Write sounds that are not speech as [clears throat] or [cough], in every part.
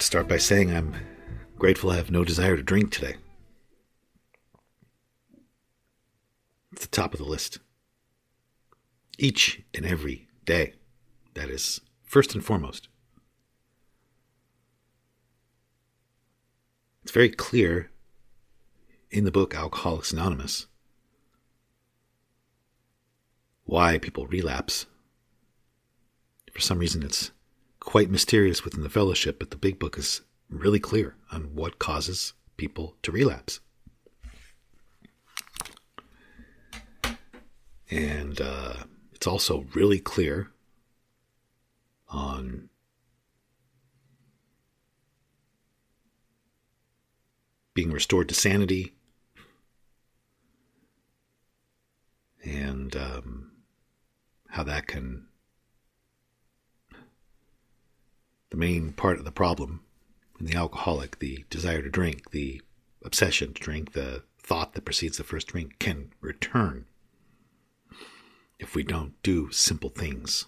Start by saying I'm grateful I have no desire to drink today. It's the top of the list. Each and every day. That is first and foremost. It's very clear in the book Alcoholics Anonymous why people relapse. For some reason, it's quite mysterious within the fellowship, but the big book is really clear on what causes people to relapse. And uh, it's also really clear on being restored to sanity and um, how that can the main part of the problem in the alcoholic the desire to drink the obsession to drink the thought that precedes the first drink can return if we don't do simple things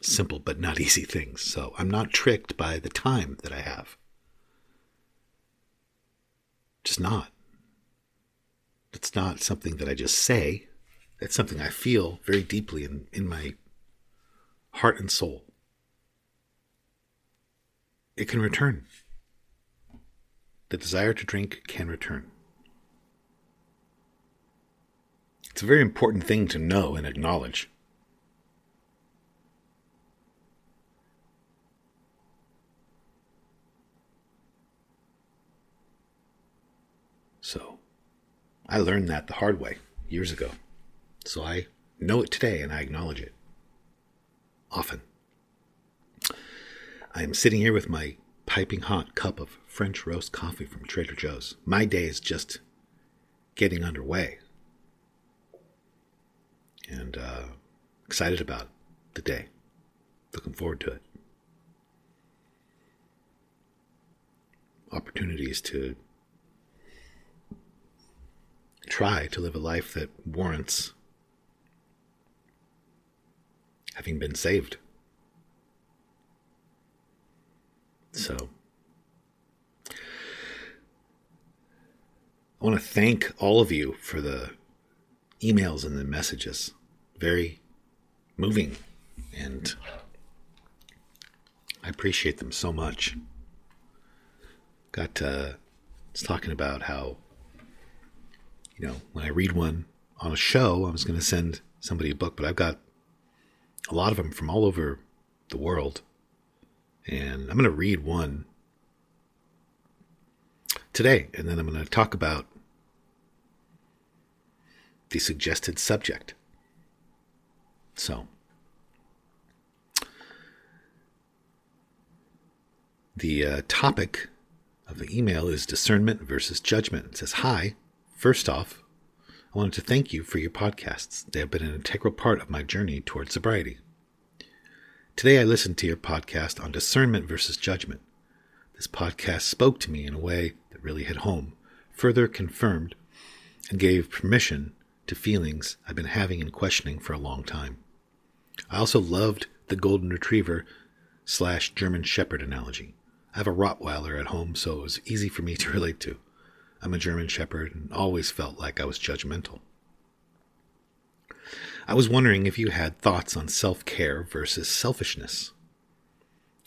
simple but not [laughs] easy things so i'm not tricked by the time that i have just not it's not something that I just say. It's something I feel very deeply in, in my heart and soul. It can return. The desire to drink can return. It's a very important thing to know and acknowledge. So, I learned that the hard way years ago. So I know it today and I acknowledge it. Often. I am sitting here with my piping hot cup of French roast coffee from Trader Joe's. My day is just getting underway. And uh, excited about the day. Looking forward to it. Opportunities to try to live a life that warrants having been saved. So, I want to thank all of you for the emails and the messages. Very moving, and I appreciate them so much. Got uh, was talking about how you know, when I read one on a show, I was going to send somebody a book, but I've got a lot of them from all over the world. And I'm going to read one today, and then I'm going to talk about the suggested subject. So, the uh, topic of the email is discernment versus judgment. It says, Hi, first off, I wanted to thank you for your podcasts. They have been an integral part of my journey towards sobriety. Today I listened to your podcast on discernment versus judgment. This podcast spoke to me in a way that really hit home, further confirmed, and gave permission to feelings I've been having and questioning for a long time. I also loved the golden retriever slash German shepherd analogy. I have a Rottweiler at home, so it was easy for me [laughs] to relate to. I'm a German shepherd and always felt like I was judgmental. I was wondering if you had thoughts on self care versus selfishness.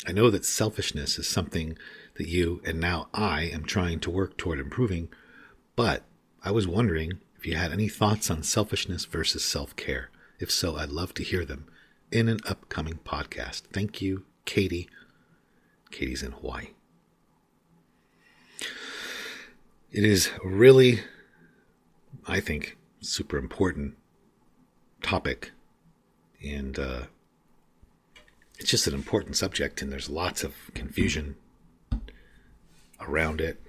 I know that selfishness is something that you and now I am trying to work toward improving, but I was wondering if you had any thoughts on selfishness versus self care. If so, I'd love to hear them in an upcoming podcast. Thank you, Katie. Katie's in Hawaii. It is really, I think, super important topic, and uh, it's just an important subject, and there's lots of confusion around it.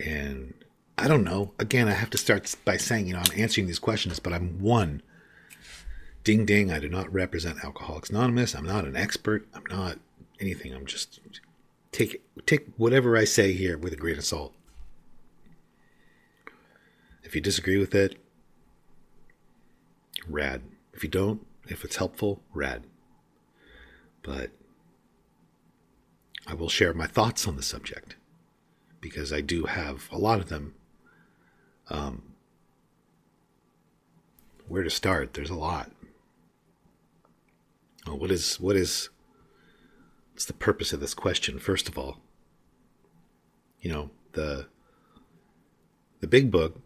And I don't know. Again, I have to start by saying, you know, I'm answering these questions, but I'm one. Ding ding, I do not represent Alcoholics Anonymous. I'm not an expert. I'm not anything. I'm just take take whatever I say here with a grain of salt. If you disagree with it, rad. If you don't, if it's helpful, rad. But I will share my thoughts on the subject because I do have a lot of them. Um, where to start? There's a lot. Well, what is what is what's the purpose of this question? First of all, you know the the big book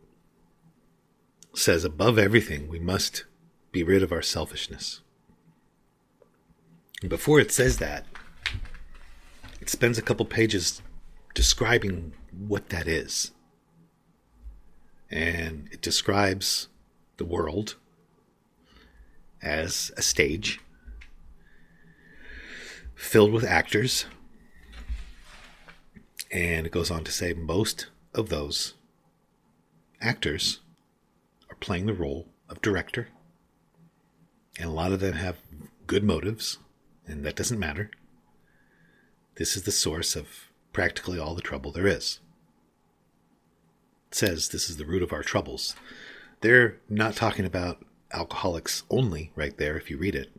says above everything we must be rid of our selfishness. And before it says that, it spends a couple pages describing what that is. And it describes the world as a stage filled with actors. And it goes on to say most of those actors playing the role of director, and a lot of them have good motives, and that doesn't matter. This is the source of practically all the trouble there is. It says this is the root of our troubles. They're not talking about alcoholics only right there if you read it.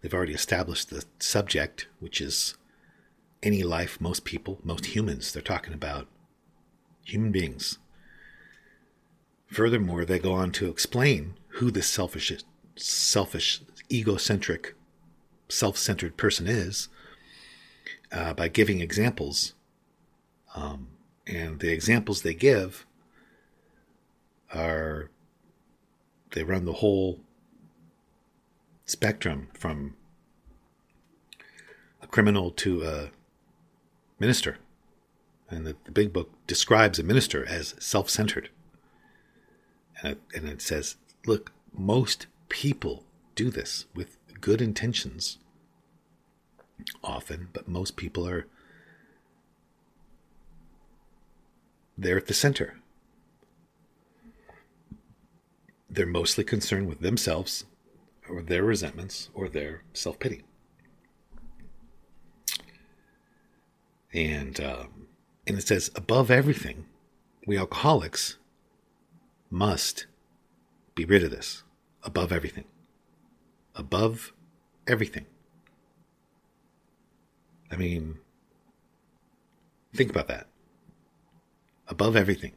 They've already established the subject, which is any life, most people, most humans. They're talking about human beings. Furthermore, they go on to explain who this selfish, selfish, egocentric, self-centered person is uh, by giving examples, um, and the examples they give are they run the whole spectrum from a criminal to a minister. And the, the big book describes a minister as self centered. And it, and it says, look, most people do this with good intentions often, but most people are there at the center. They're mostly concerned with themselves or their resentments or their self pity. And um, and it says above everything, we alcoholics must be rid of this. Above everything. Above everything. I mean, think about that. Above everything.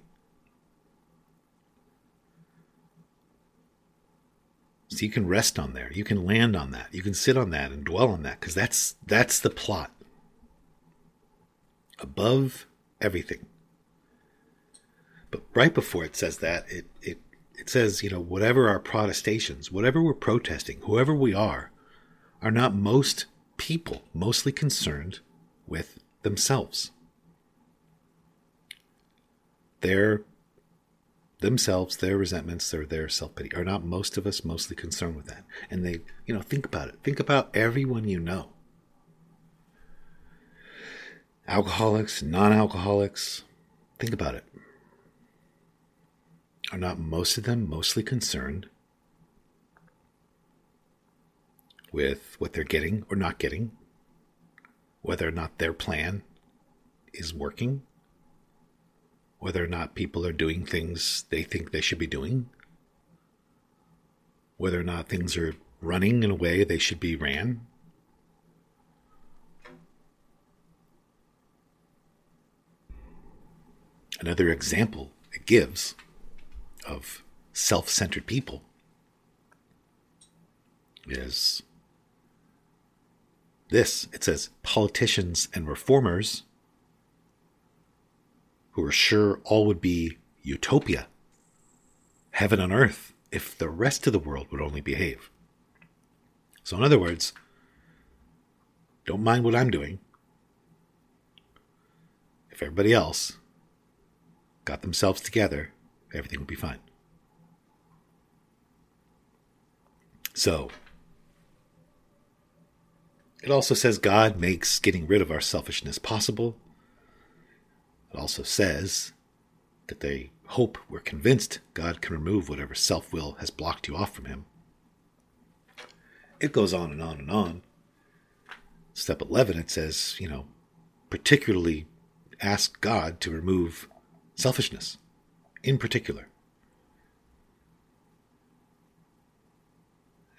So you can rest on there. You can land on that. You can sit on that and dwell on that because that's that's the plot. Above everything. But right before it says that, it it it says, you know, whatever our protestations, whatever we're protesting, whoever we are, are not most people mostly concerned with themselves. They're themselves, their resentments, their their self pity. Are not most of us mostly concerned with that? And they, you know, think about it. Think about everyone you know. Alcoholics, non-alcoholics. Think about it. Are not most of them mostly concerned with what they're getting or not getting, whether or not their plan is working, whether or not people are doing things they think they should be doing, whether or not things are running in a way they should be ran. Another example it gives of self centered people is this it says politicians and reformers who are sure all would be utopia, heaven on earth, if the rest of the world would only behave. So, in other words, don't mind what I'm doing. If everybody else got themselves together, everything will be fine. So, it also says God makes getting rid of our selfishness possible. It also says that they hope, we're convinced God can remove whatever self will has blocked you off from Him. It goes on and on and on. Step 11, it says, you know, particularly ask God to remove selfishness, in particular.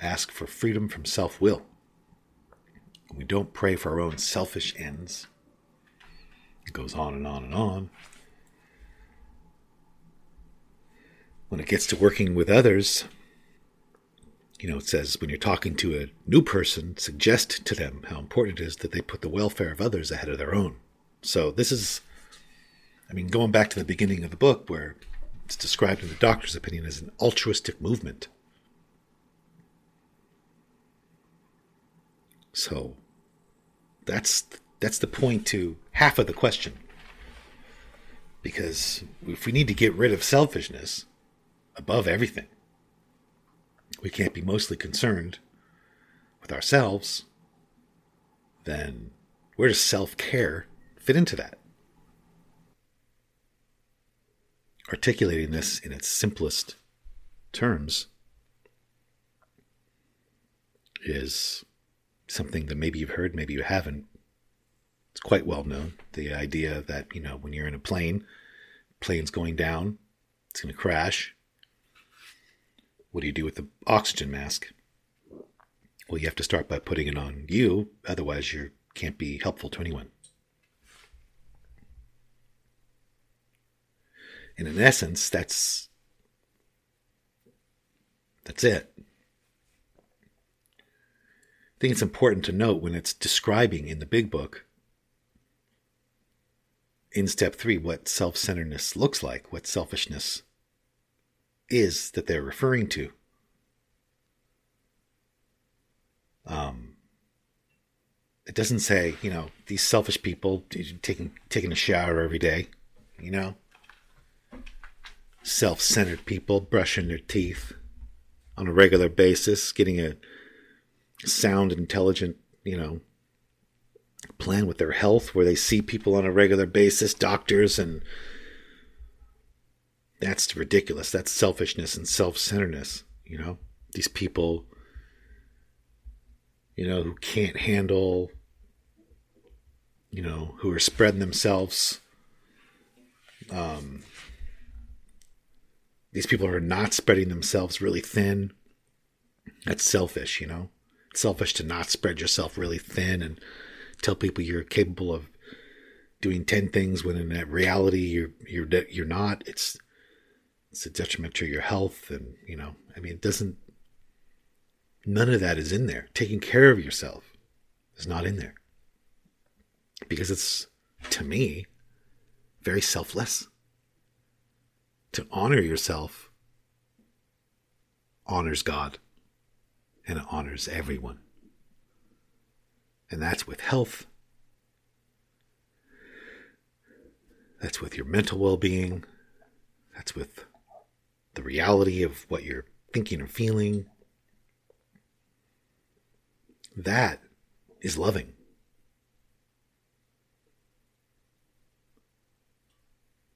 Ask for freedom from self will. We don't pray for our own selfish ends. It goes on and on and on. When it gets to working with others, you know, it says when you're talking to a new person, suggest to them how important it is that they put the welfare of others ahead of their own. So this is, I mean, going back to the beginning of the book where it's described in the doctor's opinion as an altruistic movement. So that's that's the point to half of the question. Because if we need to get rid of selfishness above everything, we can't be mostly concerned with ourselves, then where does self care fit into that? Articulating this in its simplest terms is something that maybe you've heard, maybe you haven't. It's quite well known. The idea that, you know, when you're in a plane, plane's going down, it's going to crash. What do you do with the oxygen mask? Well, you have to start by putting it on you, otherwise, you can't be helpful to anyone. And in essence, that's that's it. I think it's important to note when it's describing in the big book, in step three, what self centeredness looks like, what selfishness is that they're referring to. Um, it doesn't say, you know, these selfish people taking taking a shower every day, you know, self-centered people brushing their teeth on a regular basis, getting a sound, intelligent, you know, plan with their health where they see people on a regular basis, doctors, and that's ridiculous. That's selfishness and self centeredness, you know? These people, you know, who can't handle, you know, who are spreading themselves. Um, these people are not spreading themselves really thin. That's selfish, you know? It's selfish to not spread yourself really thin and tell people you're capable of doing 10 things when in reality you're you're you're not it's it's a detriment to your health and you know i mean it doesn't none of that is in there taking care of yourself is not in there because it's to me very selfless to honor yourself honors god and it honors everyone. And that's with health. That's with your mental well being. That's with the reality of what you're thinking or feeling. That is loving.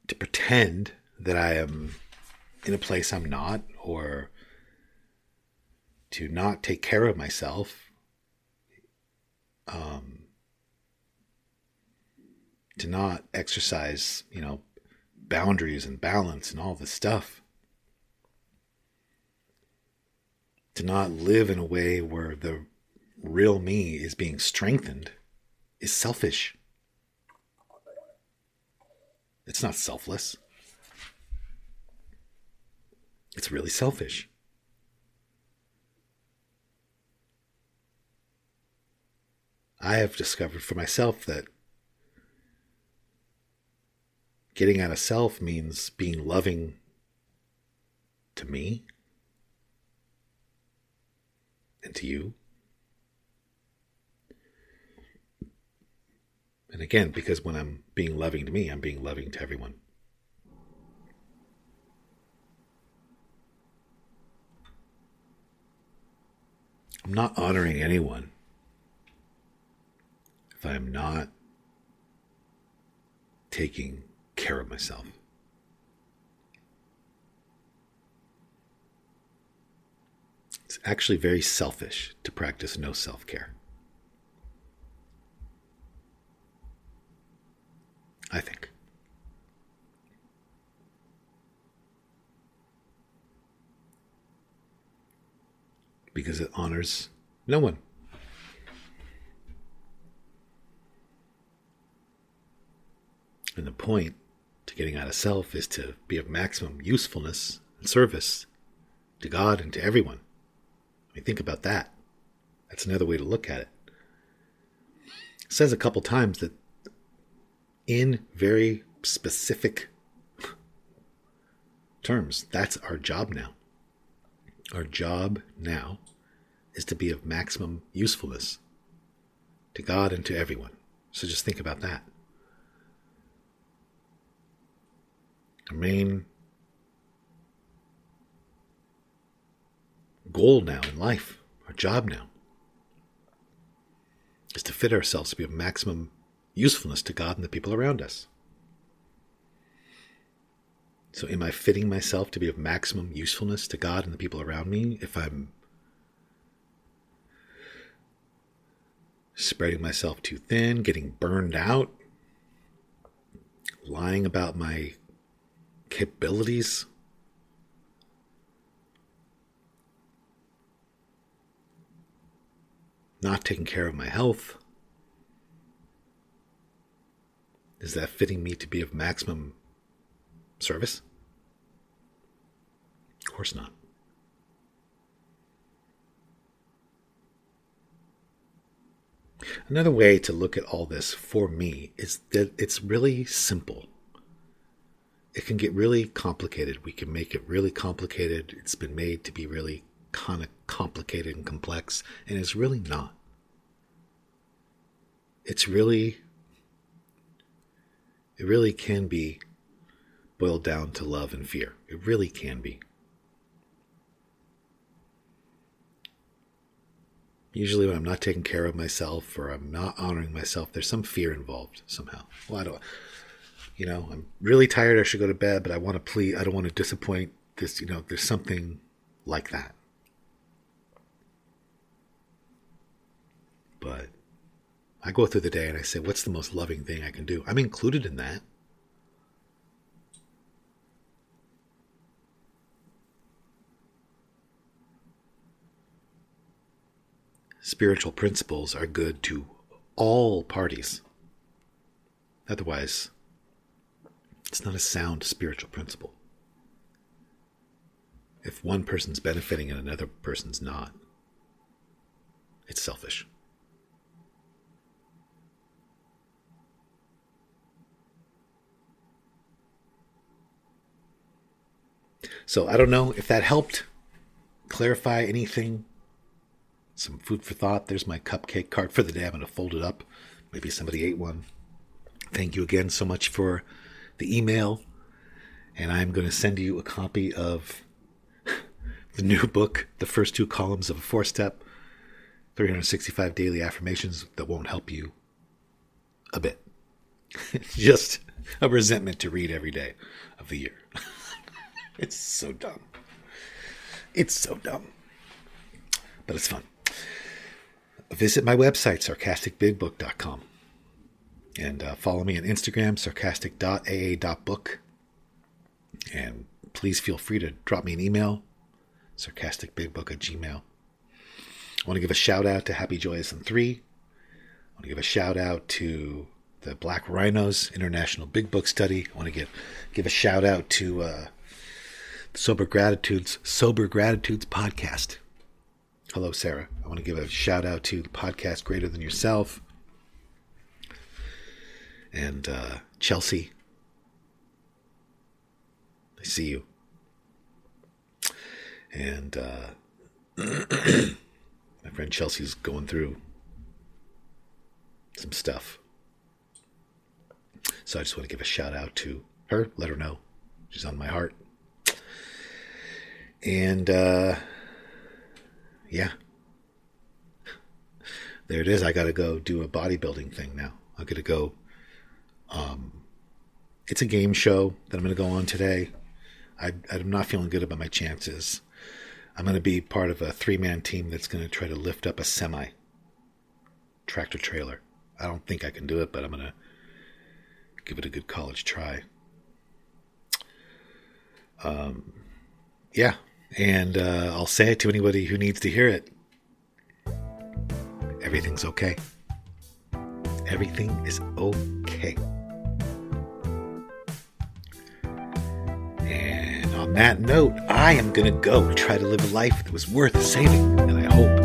To pretend that I am in a place I'm not or to not take care of myself um, to not exercise, you know, boundaries and balance and all this stuff. To not live in a way where the real me is being strengthened is selfish. It's not selfless. It's really selfish. I have discovered for myself that getting out of self means being loving to me and to you. And again, because when I'm being loving to me, I'm being loving to everyone. I'm not honoring anyone if I'm not taking care of myself. It's actually very selfish to practice no self care. I think. Because it honors no one. And the point to getting out of self is to be of maximum usefulness and service to God and to everyone. I mean, think about that. That's another way to look at it. It says a couple times that in very specific terms, that's our job now. Our job now is to be of maximum usefulness to God and to everyone. So just think about that. Our main goal now in life, our job now, is to fit ourselves to be of maximum usefulness to God and the people around us. So, am I fitting myself to be of maximum usefulness to God and the people around me if I'm spreading myself too thin, getting burned out, lying about my capabilities. Not taking care of my health. Is that fitting me to be of maximum service? Of course not. Another way to look at all this for me is that it's really simple it can get really complicated. We can make it really complicated. It's been made to be really kind of complicated and complex, and it's really not. It's really, it really can be boiled down to love and fear. It really can be. Usually, when I'm not taking care of myself or I'm not honoring myself, there's some fear involved somehow. Well, I don't you know, I'm really tired. I should go to bed, but I want to please. I don't want to disappoint this. You know, there's something like that. But I go through the day and I say, what's the most loving thing I can do? I'm included in that. Spiritual principles are good to all parties. Otherwise, it's not a sound spiritual principle. If one person's benefiting and another person's not, it's selfish. So I don't know if that helped clarify anything. Some food for thought. There's my cupcake card for the day. I'm going to fold it up. Maybe somebody ate one. Thank you again so much for the email, and I'm going to send you a copy of [laughs] the new book, The First Two Columns of a Four Step 365 Daily Affirmations that won't help you a bit. [laughs] Just a resentment to read every day of the year. [laughs] it's so dumb. It's so dumb. But it's fun. Visit my website, sarcasticbigbook.com. And uh, follow me on Instagram, sarcastic.aa.book. And please feel free to drop me an email, sarcasticbigbook at gmail. I want to give a shout out to Happy Joyous and Free. I want to give a shout out to the Black Rhinos International Big Book Study. I want to give, give a shout out to uh, Sober Gratitudes, Sober Gratitudes podcast. Hello, Sarah. I want to give a shout out to the podcast Greater Than Yourself and uh, Chelsea. I see you. And uh, [clears throat] my friend Chelsea's going through some stuff. So I just want to give a shout out to her, let her know she's on my heart. And uh, yeah, there it is. I got to go do a bodybuilding thing now. I got to go. Um, it's a game show that I'm going to go on today. I, I'm not feeling good about my chances. I'm going to be part of a three man team that's going to try to lift up a semi tractor trailer. I don't think I can do it, but I'm going to give it a good college try. Um, yeah, and uh, I'll say it to anybody who needs to hear it. Everything's okay. Everything is okay. And on that note, I am going to go try to live a life that was worth saving, and I hope